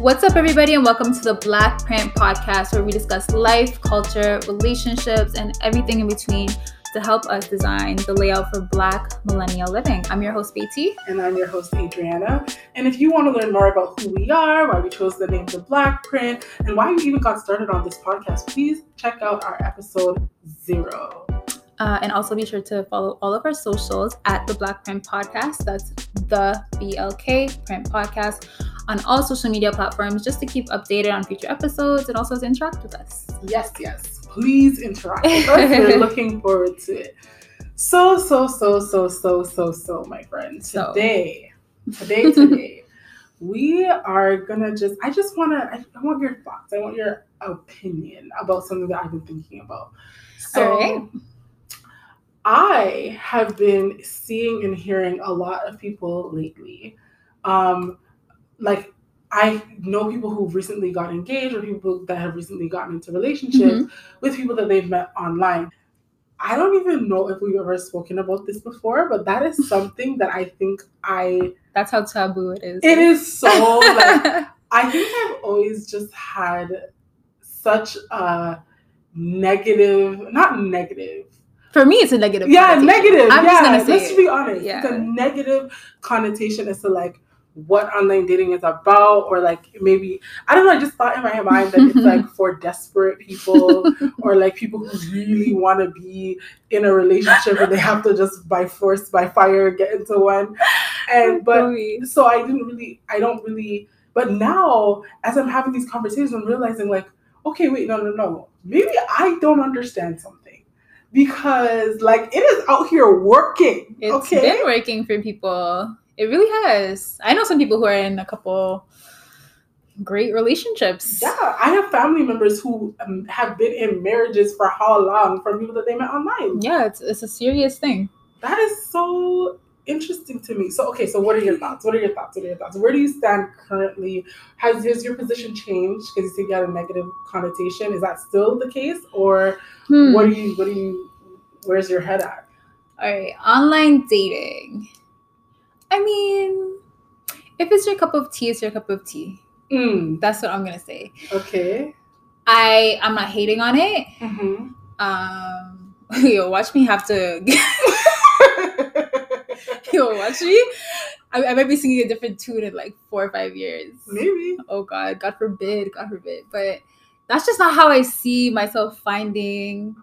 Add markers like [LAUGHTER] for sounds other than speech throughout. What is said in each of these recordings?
What's up, everybody, and welcome to the Black Print Podcast, where we discuss life, culture, relationships, and everything in between to help us design the layout for Black millennial living. I'm your host, BT. And I'm your host, Adriana. And if you want to learn more about who we are, why we chose the name The Black Print, and why we even got started on this podcast, please check out our episode zero. Uh, and also be sure to follow all of our socials at the Black Print Podcast. That's the BLK Print Podcast on all social media platforms just to keep updated on future episodes and also to interact with us. Yes, yes. Please interact with us. [LAUGHS] We're looking forward to it. So, so, so, so, so, so, so, my friend. Today, so. today, [LAUGHS] today, we are gonna just, I just wanna, I, I, want your thoughts. I want your opinion about something that I've been thinking about. So, I have been seeing and hearing a lot of people lately. Um, like I know people who've recently got engaged or people that have recently gotten into relationships mm-hmm. with people that they've met online. I don't even know if we've ever spoken about this before, but that is [LAUGHS] something that I think I. That's how taboo it is. It is so. like, [LAUGHS] I think I've always just had such a negative, not negative, for me, it's a negative. Yeah, negative. I'm yeah, just gonna say let's it. be honest. Yeah. It's a negative connotation as to like what online dating is about, or like maybe I don't know. I just thought in my [LAUGHS] mind that it's like for desperate people, [LAUGHS] or like people who really want to be in a relationship and they have to just by force, by fire, get into one. And but so I didn't really, I don't really. But now, as I'm having these conversations, I'm realizing like, okay, wait, no, no, no. Maybe I don't understand something because like it is out here working. It's okay? been working for people. It really has. I know some people who are in a couple great relationships. Yeah, I have family members who um, have been in marriages for how long from people that they met online. Yeah, it's it's a serious thing. That is so interesting to me. So, okay, so what are your thoughts? What are your thoughts? What are your thoughts? Where do you stand currently? Has, has your position changed because you think you had a negative connotation? Is that still the case, or hmm. what do you? What do you? Where's your head at? All right, online dating. I mean, if it's your cup of tea, it's your cup of tea. Mm. That's what I'm gonna say. Okay. I I'm not hating on it. Mm-hmm. Um, [LAUGHS] yo, watch me have to. [LAUGHS] Yo, watch me. I, I, might be singing a different tune in like four or five years. Maybe. Oh God, God forbid, God forbid. But that's just not how I see myself finding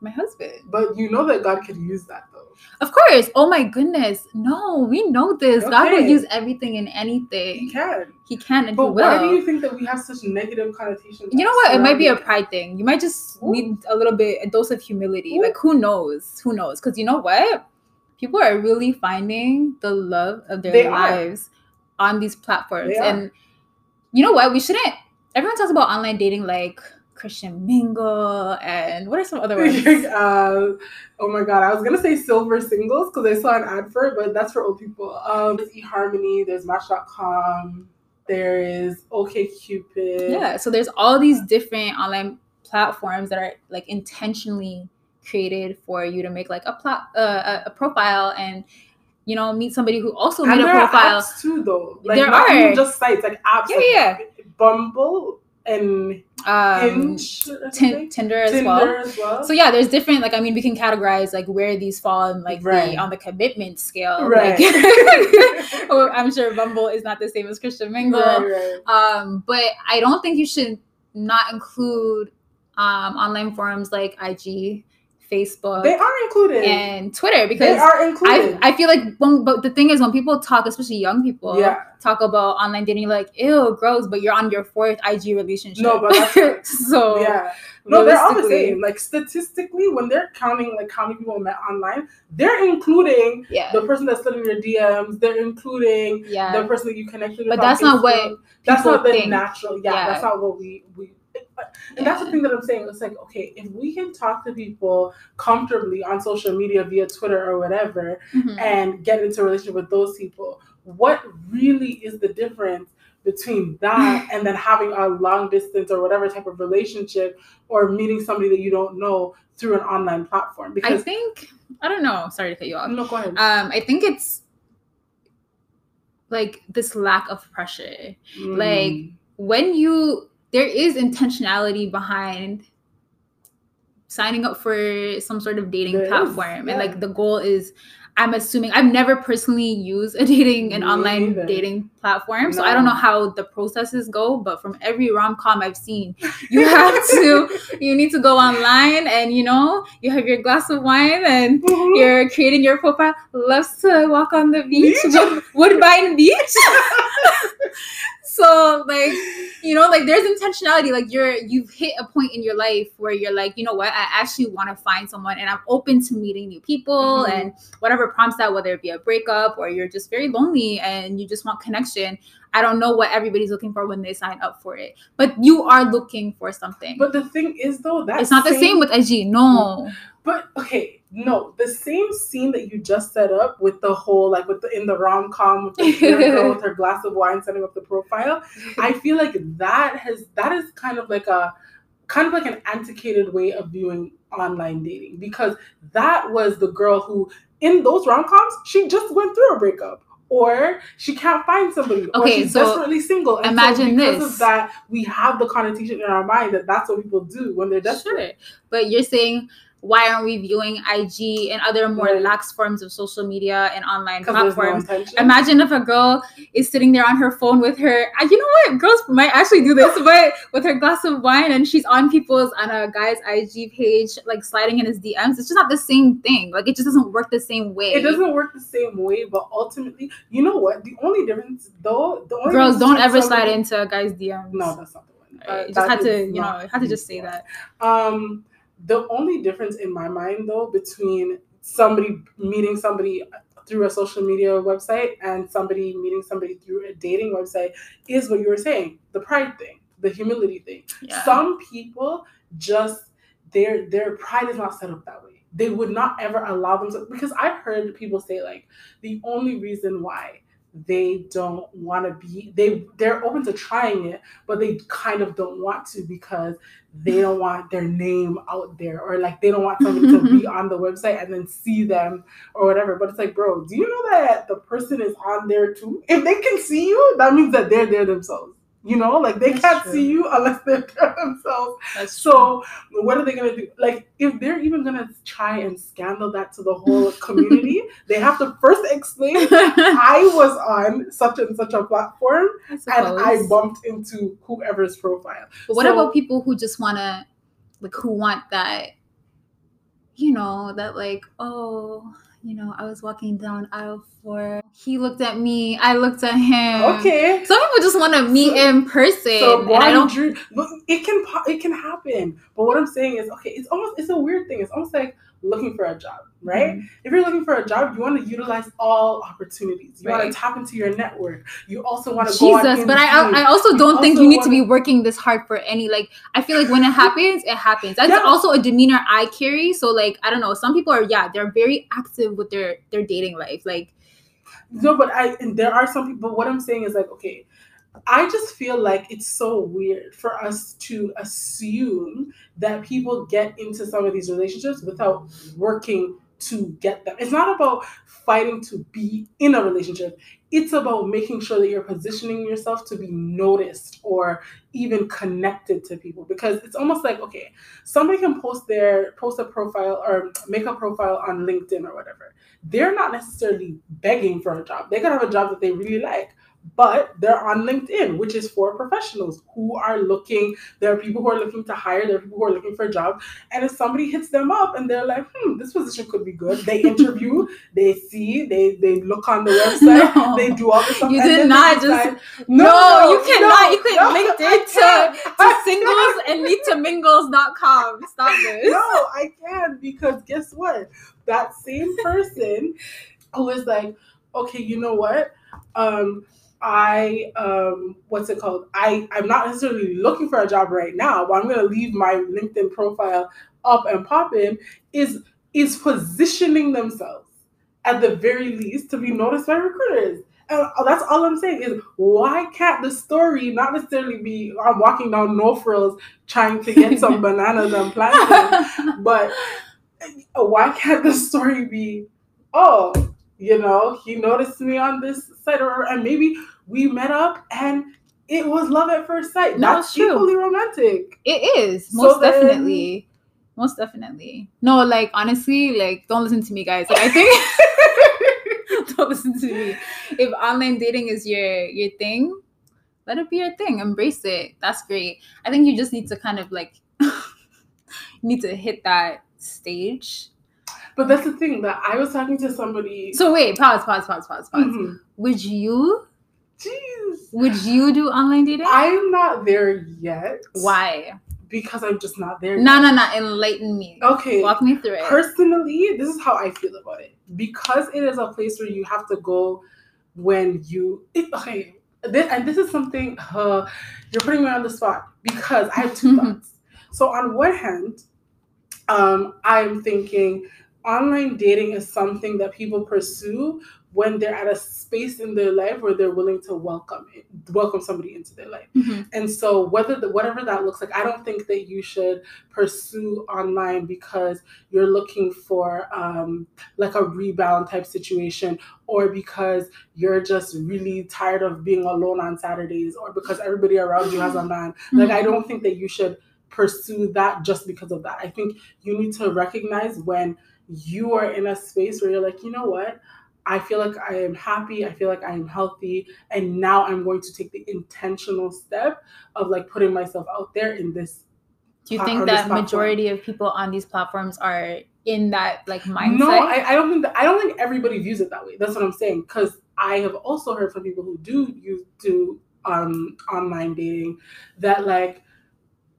my husband. But you know that God could use that though. Of course. Oh my goodness. No, we know this. Okay. God will use everything and anything. He can. He can and but he will. Why do you think that we have such negative connotations? You know what? It might be a pride thing. You might just Ooh. need a little bit a dose of humility. Ooh. Like who knows? Who knows? Because you know what? people are really finding the love of their they lives are. on these platforms. And you know what? We shouldn't. Everyone talks about online dating like Christian Mingle and what are some other ones? uh, oh my god, I was gonna say Silver Singles because I saw an ad for it, but that's for old people. Um, there's eHarmony, there's Match.com, there is OkCupid. Yeah, so there's all these different online platforms that are like intentionally created for you to make like a plot uh, a profile and you know meet somebody who also made a profile too though like there are just sites like apps yeah, like yeah. bumble and um, Hinge, t- Tinder, as, Tinder well. as, well. So yeah, there's different. Like I mean, we can categorize like where these fall in like right. the on the commitment scale. Right. [LAUGHS] [LAUGHS] Like, I'm sure Bumble is not the same as Christian Mingle. Right, right. Um, but I don't think you should not include um, online forums like IG Facebook. They are included. And Twitter because they are included. I, I feel like when, but the thing is when people talk, especially young people, yeah. talk about online dating, like, ew, gross, but you're on your fourth IG relationship. No, but that's [LAUGHS] so yeah. No, they're all the same. Like statistically, when they're counting like how many people met online, they're including yeah. the person that's sending your DMs. They're including yeah. the person that you connected with. But that's not what that's not the think. natural. Yeah, yeah, that's not what we we and that's the thing that I'm saying. It's like, okay, if we can talk to people comfortably on social media via Twitter or whatever mm-hmm. and get into a relationship with those people, what really is the difference between that [LAUGHS] and then having a long distance or whatever type of relationship or meeting somebody that you don't know through an online platform? Because I think I don't know. Sorry to cut you off. No, go ahead. Um, I think it's like this lack of pressure. Mm. Like when you there is intentionality behind signing up for some sort of dating there platform is, yeah. and like the goal is I'm assuming I've never personally used a [LAUGHS] dating an online either. dating platform, no. so I don't know how the processes go. But from every rom com I've seen, [LAUGHS] you have to you need to go online and you know you have your glass of wine and mm-hmm. you're creating your profile. Loves to walk on the beach, beach? Woodbine Beach. [LAUGHS] so like you know like there's intentionality like you're you've hit a point in your life where you're like you know what? I actually want to find someone and i'm open to meeting new people mm-hmm. and whatever prompts that whether it be a breakup or you're just very lonely and you just want connection i don't know what everybody's looking for when they sign up for it but you are looking for something. But the thing is though that it's not same... the same with ig no. But okay no, the same scene that you just set up with the whole like with the in the rom com with the [LAUGHS] girl with her glass of wine setting up the profile. I [LAUGHS] feel like that has that is kind of like a kind of like an antiquated way of viewing online dating because that was the girl who in those rom coms she just went through a breakup or she can't find somebody, okay, or she's so desperately single. And imagine so because this. of that, we have the connotation in our mind that that's what people do when they're desperate. Sure. But you're saying why aren't we viewing IG and other more right. lax forms of social media and online platforms? No Imagine if a girl is sitting there on her phone with her, you know what? Girls might actually do this, but with her glass of wine and she's on people's, on a guy's IG page, like sliding in his DMs. It's just not the same thing. Like it just doesn't work the same way. It doesn't work the same way, but ultimately, you know what? The only difference, though, the only girls don't ever slide into a guy's DMs. No, that's not the one. Uh, just had to, you know, had to just say that. Um, the only difference in my mind, though, between somebody meeting somebody through a social media website and somebody meeting somebody through a dating website is what you were saying the pride thing, the humility thing. Yeah. Some people just their their pride is not set up that way. They would not ever allow themselves because I've heard people say like the only reason why they don't want to be they they're open to trying it but they kind of don't want to because they don't want their name out there or like they don't want somebody to be [LAUGHS] on the website and then see them or whatever. But it's like bro do you know that the person is on there too? If they can see you that means that they're there themselves you know, like they That's can't true. see you unless [LAUGHS] they're themselves. That's so true. what are they gonna do? Like if they're even gonna try and scandal that to the whole [LAUGHS] community, they have to first explain [LAUGHS] I was on such and such a platform I and I bumped into whoever's profile. But what so, about people who just wanna like who want that, you know, that like, oh you know, I was walking down aisle four. He looked at me. I looked at him. Okay. Some people just want to meet so, in person. So I don't. Drew, it can it can happen. But what I'm saying is, okay, it's almost it's a weird thing. It's almost like looking for a job, right? Mm-hmm. If you're looking for a job, you want to utilize all opportunities. You right. want to tap into your network. You also want to go Jesus, but I I also don't you think also you need to be working this hard for any like I feel like when it [LAUGHS] happens, it happens. That's yeah. also a demeanor I carry. So like I don't know, some people are yeah, they're very active with their their dating life. Like no, but I and there are some people what I'm saying is like okay, I just feel like it's so weird for us to assume that people get into some of these relationships without working to get them. It's not about fighting to be in a relationship. It's about making sure that you're positioning yourself to be noticed or even connected to people because it's almost like okay, somebody can post their post a profile or make a profile on LinkedIn or whatever. They're not necessarily begging for a job. They could have a job that they really like, but they're on LinkedIn, which is for professionals who are looking. There are people who are looking to hire, there are people who are looking for a job. And if somebody hits them up and they're like, hmm, this position could be good, they interview, [LAUGHS] they see, they they look on the [LAUGHS] website, no. they do all this stuff. You did not just no, no, you cannot. No, you can no, LinkedIn to, to singles and meet to mingles.com. Stop [LAUGHS] this. No, I can because guess what? That same person who is like, okay, you know what? Um, I um what's it called? I I'm not necessarily looking for a job right now, but I'm gonna leave my LinkedIn profile up and popping. Is is positioning themselves at the very least to be noticed by recruiters. And that's all I'm saying is why can't the story not necessarily be I'm walking down no frills trying to get some [LAUGHS] bananas and plantains, but why can't the story be oh you know, he noticed me on this site, or and maybe we met up and it was love at first sight. No, That's true. equally romantic. It is most so definitely. Then, most definitely. No, like honestly, like don't listen to me, guys. Like I think [LAUGHS] don't listen to me. If online dating is your your thing, let it be your thing. Embrace it. That's great. I think you just need to kind of like [LAUGHS] need to hit that stage. But that's the thing that I was talking to somebody. So wait, pause, pause, pause, pause, pause. Mm-hmm. Would you? Jeez. Would you do online dating? I'm not there yet. Why? because I'm just not there. No, no, no. Enlighten me. Okay. Walk me through it. Personally, this is how I feel about it. Because it is a place where you have to go when you. It, okay. This, and this is something uh, you're putting me on the spot because I have two [LAUGHS] thoughts. So on one hand, um, I'm thinking online dating is something that people pursue when they're at a space in their life where they're willing to welcome it, welcome somebody into their life. Mm-hmm. And so whether the, whatever that looks like, I don't think that you should pursue online because you're looking for um, like a rebound type situation or because you're just really tired of being alone on Saturdays or because everybody around you has a man. Like mm-hmm. I don't think that you should pursue that just because of that. I think you need to recognize when you are in a space where you're like, you know what? I feel like I am happy. I feel like I am healthy. And now I'm going to take the intentional step of like putting myself out there in this. Do you think that majority of people on these platforms are in that like mindset? No, I, I don't think that, I don't think everybody views it that way. That's what I'm saying. Because I have also heard from people who do use do um online dating that like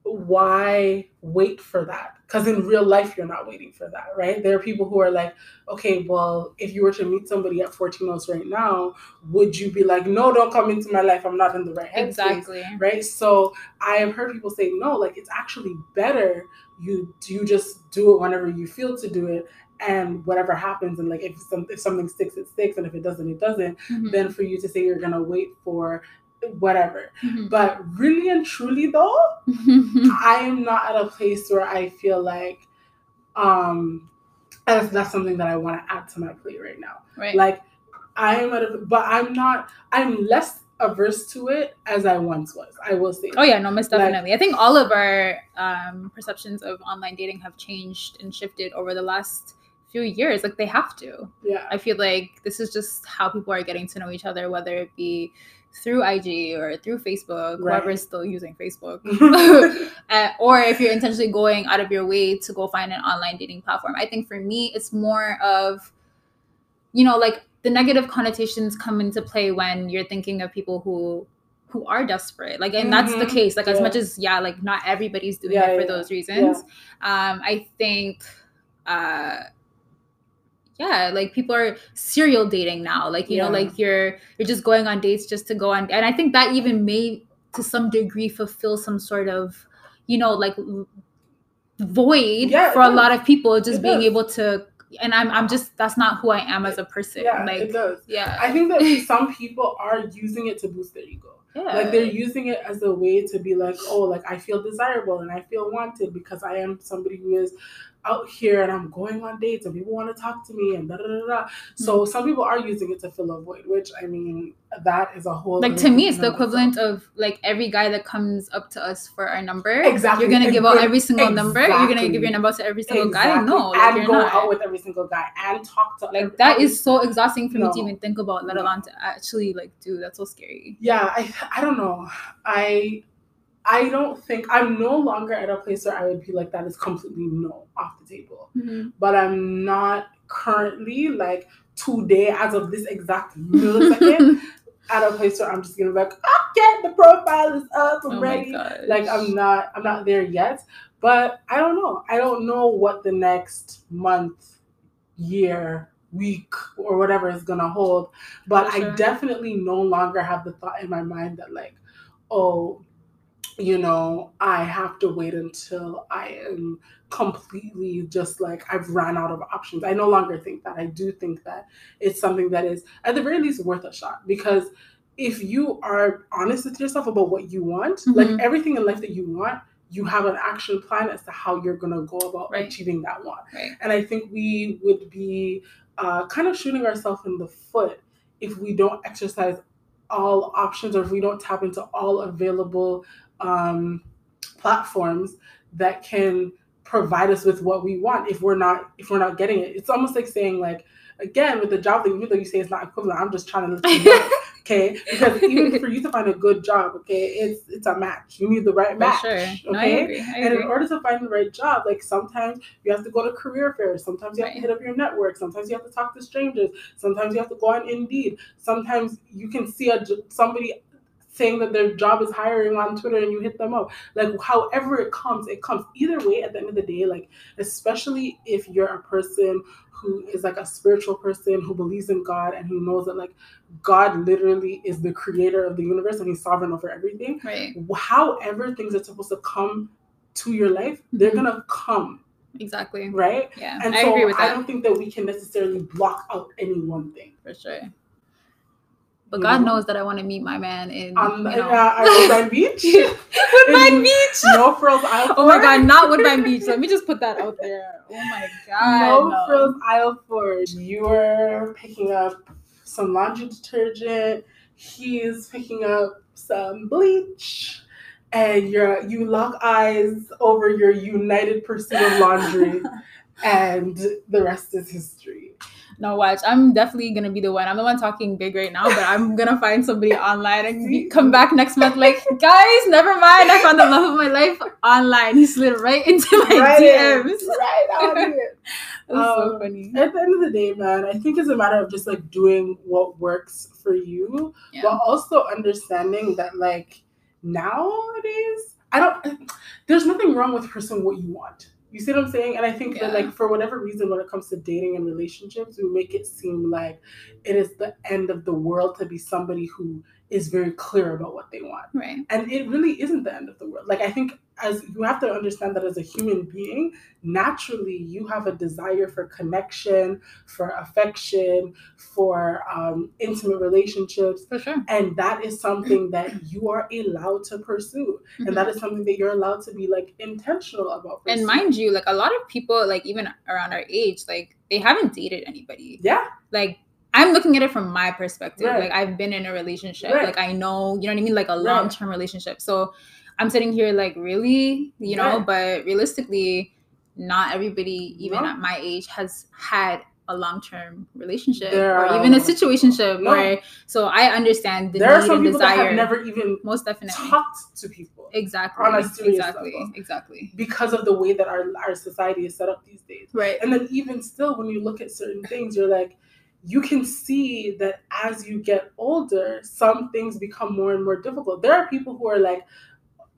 why wait for that? Because in real life, you're not waiting for that, right? There are people who are like, okay, well, if you were to meet somebody at 14 months right now, would you be like, no, don't come into my life. I'm not in the right headspace, exactly. right? So I have heard people say, no, like it's actually better you you just do it whenever you feel to do it and whatever happens and like if some if something sticks it sticks and if it doesn't it doesn't mm-hmm. then for you to say you're gonna wait for whatever. Mm-hmm. But really and truly though, [LAUGHS] I am not at a place where I feel like um that's, that's something that I want to add to my plate right now. Right. Like I am at a but I'm not I'm less averse to it as I once was. I will say. Oh yeah, no, most definitely. Like, I think all of our um, perceptions of online dating have changed and shifted over the last few years. Like they have to. Yeah. I feel like this is just how people are getting to know each other, whether it be through IG or through Facebook, right. whoever is still using Facebook, [LAUGHS] [LAUGHS] uh, or if you're intentionally going out of your way to go find an online dating platform. I think for me, it's more of, you know, like the negative connotations come into play when you're thinking of people who who are desperate like and mm-hmm. that's the mm-hmm. case like yeah. as much as yeah like not everybody's doing yeah, it for yeah. those reasons um i think uh yeah like people are serial dating now like you yeah. know like you're you're just going on dates just to go on and i think that even may to some degree fulfill some sort of you know like void yeah, for a lot of people just it being does. able to and I'm I'm just that's not who I am as a person. Yeah, like, it does. Yeah, I think that [LAUGHS] some people are using it to boost their ego. Yeah. Like they're using it as a way to be like, oh, like I feel desirable and I feel wanted because I am somebody who is out here and I'm going on dates and people want to talk to me and da da da da. So mm-hmm. some people are using it to fill a void, which I mean that is a whole like to me it's the equivalent of like every guy that comes up to us for our number. Exactly. You're gonna give out every single exactly. number. You're gonna give your number to every single exactly. guy. No, like, and go not. out with every single guy and talk to like that is so exhausting for no. me to even think about, let no. alone to actually like do. That's so scary. Yeah, I I don't know. I I don't think I'm no longer at a place where I would be like that is completely no off the table. Mm-hmm. But I'm not currently like today, as of this exact millisecond, [LAUGHS] at a place where I'm just gonna be like, okay, the profile is up, I'm oh ready. Like I'm not, I'm not there yet. But I don't know. I don't know what the next month, year, week, or whatever is gonna hold. But sure. I definitely no longer have the thought in my mind that like, oh, you know, I have to wait until I am completely just like I've ran out of options. I no longer think that. I do think that it's something that is at the very least worth a shot because if you are honest with yourself about what you want, mm-hmm. like everything in life that you want, you have an action plan as to how you're going to go about right. achieving that one. Right. And I think we would be uh, kind of shooting ourselves in the foot if we don't exercise all options or if we don't tap into all available um, platforms that can provide us with what we want if we're not if we're not getting it. It's almost like saying like again with the job thing even though you say it's not equivalent i'm just trying to know [LAUGHS] okay? Because even for you to find a good job okay it's it's a match. You need the right match sure. okay no, I agree. I and in order to find the right job like sometimes you have to go to career fairs. Sometimes you have right. to hit up your network. Sometimes you have to talk to strangers. Sometimes you have to go on indeed. Sometimes you can see a somebody saying that their job is hiring on Twitter and you hit them up. Like however it comes, it comes. Either way, at the end of the day, like especially if you're a person who is like a spiritual person who believes in God and who knows that like God literally is the creator of the universe and he's sovereign over everything. Right. However things are supposed to come to your life, they're mm-hmm. gonna come. Exactly. Right? Yeah. And I so agree with that. I don't think that we can necessarily block out any one thing. For sure. But God know? knows that I want to meet my man in um, you know. uh, Woodbine [LAUGHS] Beach. Woodbine Beach. [LAUGHS] No frills aisle. Oh my God, not Woodbine Beach. Let me just put that out there. Oh my God. No, no. frills aisle four. You're picking up some laundry detergent. He's picking up some bleach. And you're you lock eyes over your united pursuit of laundry, [LAUGHS] and the rest is history. No, watch. I'm definitely gonna be the one. I'm the one talking big right now, but I'm gonna find somebody online and come back next month. Like, guys, never mind. I found the love of my life online. He slid right into my right DMs. In, right on it. [LAUGHS] um, so funny. At the end of the day, man, I think it's a matter of just like doing what works for you, yeah. but also understanding that like nowadays, I don't. There's nothing wrong with pursuing what you want you see what I'm saying? And I think yeah. that like for whatever reason when it comes to dating and relationships, we make it seem like it is the end of the world to be somebody who is very clear about what they want. Right. And it really isn't the end of the world. Like I think as you have to understand that as a human being, naturally you have a desire for connection, for affection, for um, intimate relationships. For sure. And that is something that you are allowed to pursue. Mm-hmm. And that is something that you're allowed to be like intentional about. Pursuing. And mind you, like a lot of people, like even around our age, like they haven't dated anybody. Yeah. Like I'm looking at it from my perspective. Right. Like I've been in a relationship. Right. Like I know, you know what I mean? Like a long term relationship. So I'm sitting here like, really? You know, but realistically, not everybody, even no. at my age, has had a long term relationship there, or even a situationship no. where so I understand the there need are some and people desire. That have never even most definitely talked to people. Exactly. On a serious exactly. Level. Exactly. Because of the way that our, our society is set up these days. Right. And then even still when you look at certain things, you're like, you can see that as you get older, some things become more and more difficult. There are people who are like,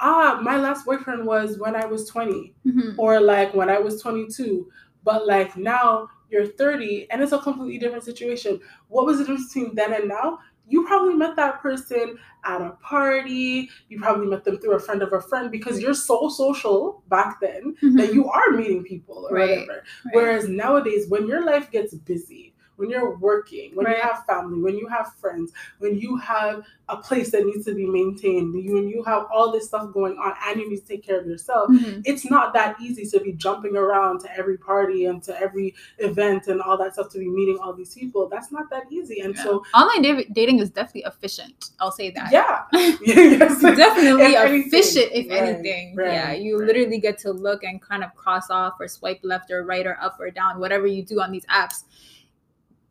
ah, my last boyfriend was when I was 20, mm-hmm. or like when I was 22, but like now you're 30 and it's a completely different situation. What was the difference between then and now? You probably met that person at a party. You probably met them through a friend of a friend because you're so social back then mm-hmm. that you are meeting people or right. whatever. Right. Whereas nowadays, when your life gets busy, when you're working, when right. you have family, when you have friends, when you have a place that needs to be maintained, when you have all this stuff going on and you need to take care of yourself, mm-hmm. it's not that easy to be jumping around to every party and to every event and all that stuff to be meeting all these people. That's not that easy. And yeah. so online da- dating is definitely efficient. I'll say that. Yeah. [LAUGHS] [LAUGHS] yes. definitely if efficient, if right. anything. Right. Yeah. You right. literally get to look and kind of cross off or swipe left or right or up or down, whatever you do on these apps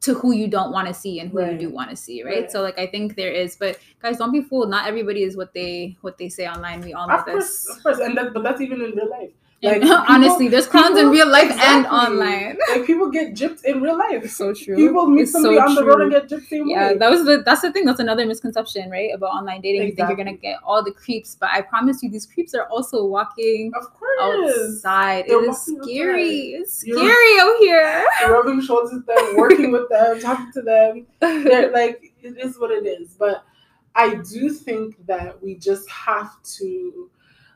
to who you don't want to see and who right. you do want to see right? right? so like i think there is but guys don't be fooled not everybody is what they what they say online we all know of this of course and that, but that's even in real life like, [LAUGHS] people, honestly, there's clowns people, in real life exactly. and online. Like people get gypped in real life. It's so true. People meet it's somebody so on the road and get gypped Yeah, way. that was the that's the thing. That's another misconception, right? About online dating. Exactly. You think you're gonna get all the creeps, but I promise you, these creeps are also walking of course outside. They're it is scary. Outside. It's scary out here. rubbing shoulders with them, [LAUGHS] working with them, talking to them. They're [LAUGHS] like it is what it is. But I do think that we just have to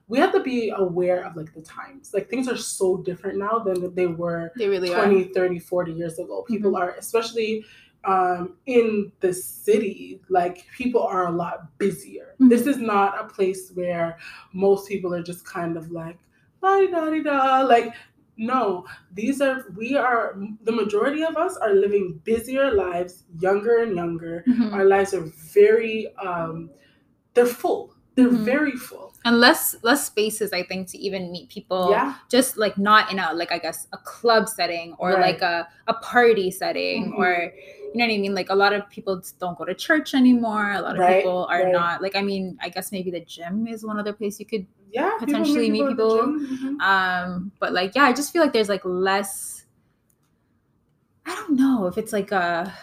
we have to be aware of like the times like things are so different now than they were they really 20 are. 30 40 years ago people mm-hmm. are especially um, in the city like people are a lot busier mm-hmm. this is not a place where most people are just kind of like da da da da like No, these are we are the majority of us are living busier lives, younger and younger. Mm-hmm. Our lives are very um they're full. They're mm-hmm. very full. And less less spaces, I think, to even meet people. Yeah. Just like not in a like I guess a club setting or right. like a, a party setting mm-hmm. or you know what I mean? Like a lot of people don't go to church anymore. A lot of right, people are right. not like I mean, I guess maybe the gym is one other place you could yeah potentially meet people. Mm-hmm. Um, but like yeah, I just feel like there's like less I don't know if it's like a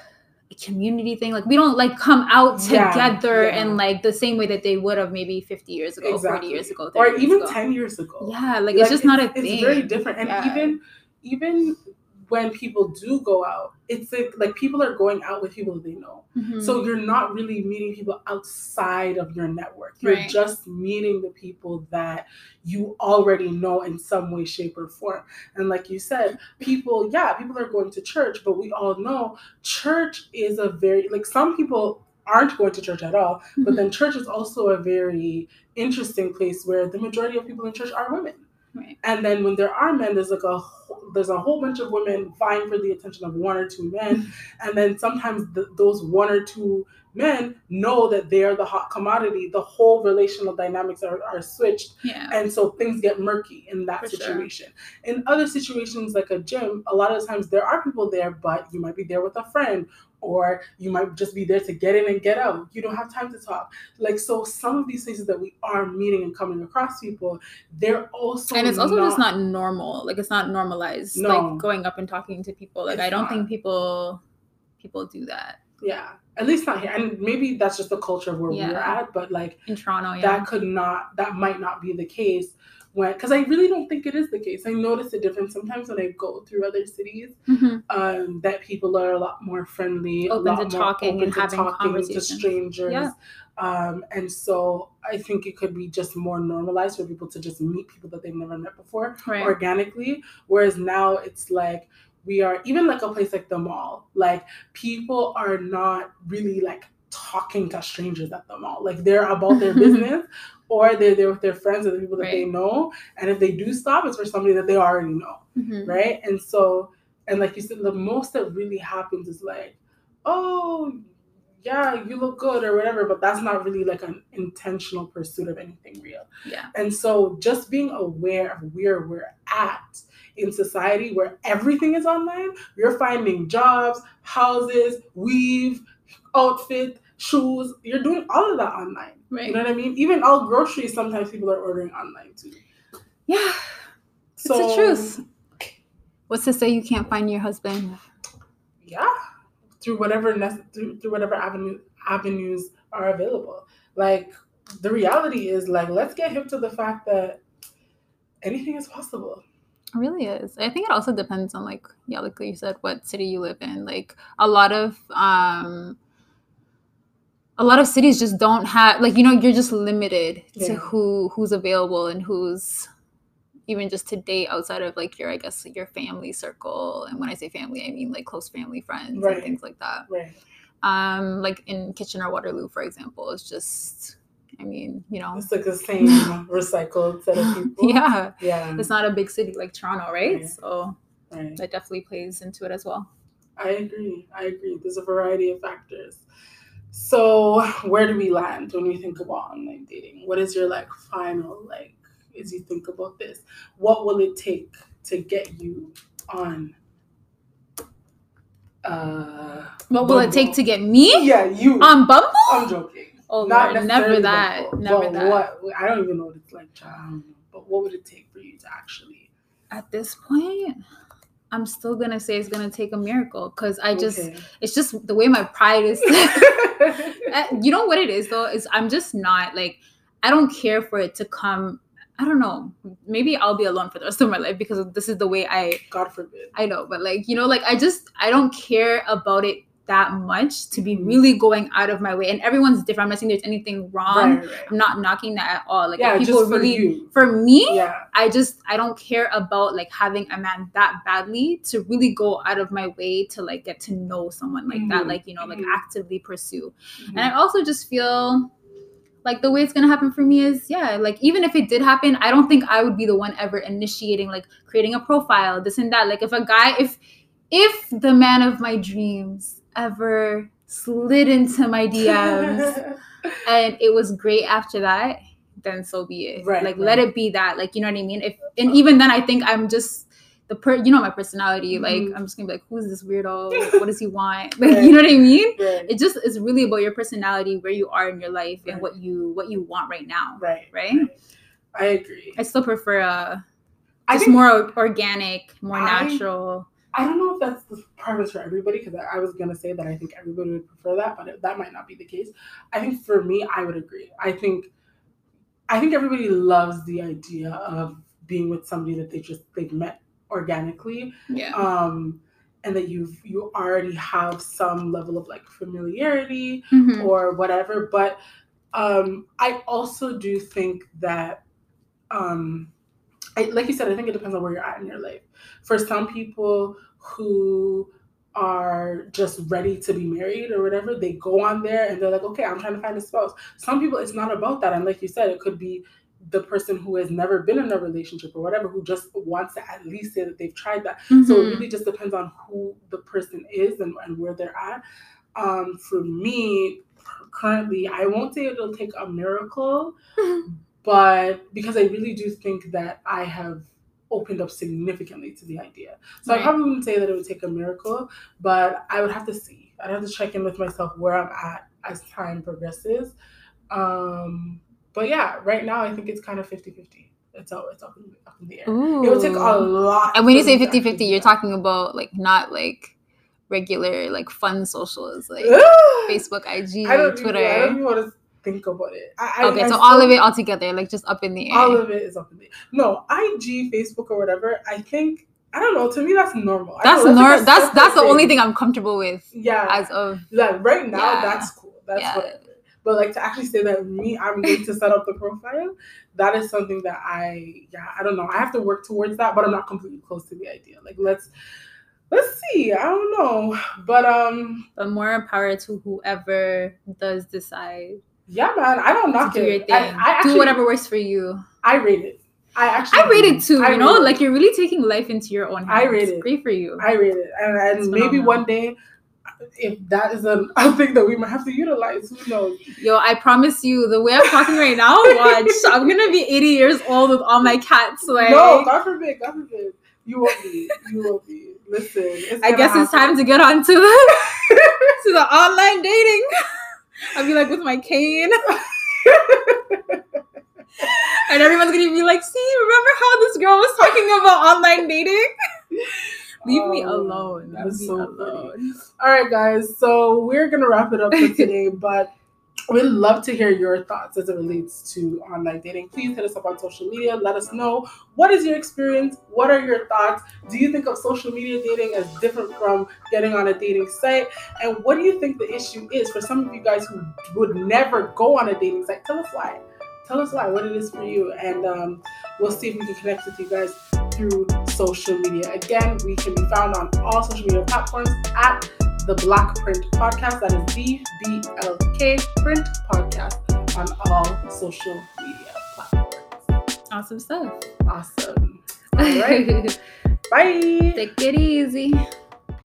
community thing. Like we don't like come out together yeah, yeah. and like the same way that they would have maybe 50 years ago, exactly. 40 years ago, or even ago. 10 years ago. Yeah, like, like it's just it's, not a thing. It's very different. And yeah. even even when people do go out, it's like like people are going out with people they know. Mm-hmm. So you're not really meeting people outside of your network. You're right. just meeting the people that you already know in some way, shape, or form. And like you said, people, yeah, people are going to church, but we all know church is a very like some people aren't going to church at all, mm-hmm. but then church is also a very interesting place where the majority of people in church are women. Right. And then when there are men, there's like a there's a whole bunch of women vying for the attention of one or two men, and then sometimes the, those one or two men know that they are the hot commodity. The whole relational dynamics are, are switched, yeah. and so things get murky in that for situation. Sure. In other situations like a gym, a lot of times there are people there, but you might be there with a friend or you might just be there to get in and get out. You don't have time to talk. Like so, some of these places that we are meeting and coming across people, they're also and it's also not, just not normal. Like it's not normalized. No. Like going up and talking to people. Like it's I don't not. think people people do that. Yeah, at least not here. And maybe that's just the culture of where yeah. we're at. But like in Toronto, yeah. that could not. That might not be the case when because I really don't think it is the case. I notice a difference sometimes when I go through other cities mm-hmm. um, that people are a lot more friendly, open to talking and having talking to strangers. Yeah. Um, and so I think it could be just more normalized for people to just meet people that they've never met before right. organically. Whereas now it's like we are even like a place like the mall, like people are not really like talking to strangers at the mall. Like they're about their [LAUGHS] business or they're there with their friends or the people that right. they know. And if they do stop, it's for somebody that they already know. Mm-hmm. Right. And so, and like you said, the most that really happens is like, oh, yeah, you look good or whatever, but that's not really like an intentional pursuit of anything real. Yeah. And so just being aware of where we're at in society where everything is online, you're finding jobs, houses, weave, outfit, shoes. You're doing all of that online. Right. You know what I mean? Even all groceries, sometimes people are ordering online too. Yeah. So, it's the truth. What's to say you can't find your husband? Through whatever through, through whatever avenue avenues are available. Like the reality is like let's get hip to the fact that anything is possible. It really is. I think it also depends on like yeah, like you said, what city you live in. Like a lot of um a lot of cities just don't have like you know you're just limited yeah. to who who's available and who's even just to date outside of like your i guess your family circle. And when i say family i mean like close family friends right. and things like that. Right. Um like in kitchener waterloo for example it's just i mean you know. It's like the [LAUGHS] same recycled set of [LAUGHS] people. Yeah. Yeah. It's not a big city like toronto right, right. so right. that definitely plays into it as well. I agree. I agree. There's a variety of factors. So where do we land when we think about online dating? What is your like final like as you think about this? What will it take to get you on uh what will Bumble? it take to get me? Yeah, you on Bumble? I'm joking. Oh Not Lord, never that. Bumble, never that. What I don't even know what it's like, child. But what would it take for you to actually at this point? I'm still gonna say it's gonna take a miracle because I just okay. it's just the way my pride is. Uh, [LAUGHS] [LAUGHS] you know what it is though is I'm just not like I don't care for it to come. I don't know. Maybe I'll be alone for the rest of my life because this is the way I. God forbid. I know, but like you know, like I just I don't care about it that much to be really going out of my way. And everyone's different. I'm not saying there's anything wrong. Right, right. I'm not knocking that at all. Like yeah, people for really you. for me, yeah. I just I don't care about like having a man that badly to really go out of my way to like get to know someone like mm-hmm. that, like, you know, like mm-hmm. actively pursue. Mm-hmm. And I also just feel like the way it's gonna happen for me is yeah like even if it did happen i don't think i would be the one ever initiating like creating a profile this and that. Like if a guy if if the man of my dreams ever slid into my [LAUGHS] dms and it was great after that then so be it. Right like right. let it be that. Like you know what i mean? If and even then i think i'm just the per you know my personality like mm-hmm. i'm just gonna be like who's this weirdo [LAUGHS] what does he want [LAUGHS] like right. you know what i mean right. it just is really about your personality where you are in your life right. and what you what you want right now right right, i agree i still prefer uh just I think more organic more I, natural I don't know if that's the preference for everybody because I, I, was gonna say that I think everybody would prefer that, but that might not be the case. I think for me, I would agree. I think, I think everybody loves the idea of being with somebody that they just they've met organically. Yeah. Um, and that you've you already have some level of like familiarity mm-hmm. or whatever. But um, I also do think that um, I, like you said, I think it depends on where you're at in your life. For some people who are just ready to be married or whatever, they go on there and they're like, okay, I'm trying to find a spouse. Some people, it's not about that. And like you said, it could be the person who has never been in a relationship or whatever who just wants to at least say that they've tried that mm-hmm. so it mm-hmm. really just depends on who the person is and, and where they're at um, for me currently i won't say it'll take a miracle [LAUGHS] but because i really do think that i have opened up significantly to the idea so right. i probably wouldn't say that it would take a miracle but i would have to see i'd have to check in with myself where i'm at as time progresses um but yeah, right now I think it's kind of 50 50. It's all it's up in, up in the air. Ooh. It would take a lot. And when you say 50 50, you're talking about like not like regular like fun socials like [GASPS] Facebook, IG, Twitter. Even, I don't even want to think about it. I, okay, I, so I all of it all together, like just up in the air. All of it is up in the air. No, IG, Facebook, or whatever. I think I don't know. To me, that's normal. That's normal. That's that's, that's the only thing I'm comfortable with. Yeah. As of like right now, yeah. that's cool. That's yeah. what but like to actually say that me, I'm going to set up the profile, that is something that I, yeah, I don't know. I have to work towards that, but I'm not completely close to the idea. Like let's let's see. I don't know, but um, but more power to whoever does decide. Yeah, man. I don't knock do it. Your thing. I, I actually, do whatever works for you. I rate it. I actually I rate it too. I you know, like you're really taking life into your own hands. I rate it. Great for you. I rate it, and, and maybe one day if that is a, [LAUGHS] a thing that we might have to utilize, who knows? Yo, I promise you, the way I'm talking right now, [LAUGHS] watch, I'm gonna be 80 years old with all my cats. Like, no, God forbid, God forbid. You won't be. You won't be. Listen, I guess happen. it's time to get on to the [LAUGHS] to the online dating. I'll be like with my cane. and everyone's gonna be like, see, remember how this girl was talking about online dating? Leave oh, me alone. That's Leave so alone. Funny. All right, guys. So we're gonna wrap it up for [LAUGHS] today, but we'd love to hear your thoughts as it relates to online dating. Please hit us up on social media. Let us know what is your experience. What are your thoughts? Do you think of social media dating as different from getting on a dating site? And what do you think the issue is for some of you guys who would never go on a dating site? Tell us why. Tell us why. What it is for you, and um, we'll see if we can connect with you guys through social media. Again, we can be found on all social media platforms at the Black Print Podcast. That is the B L K Print Podcast on all social media platforms. Awesome stuff. Awesome. All right. [LAUGHS] Bye. Take it easy.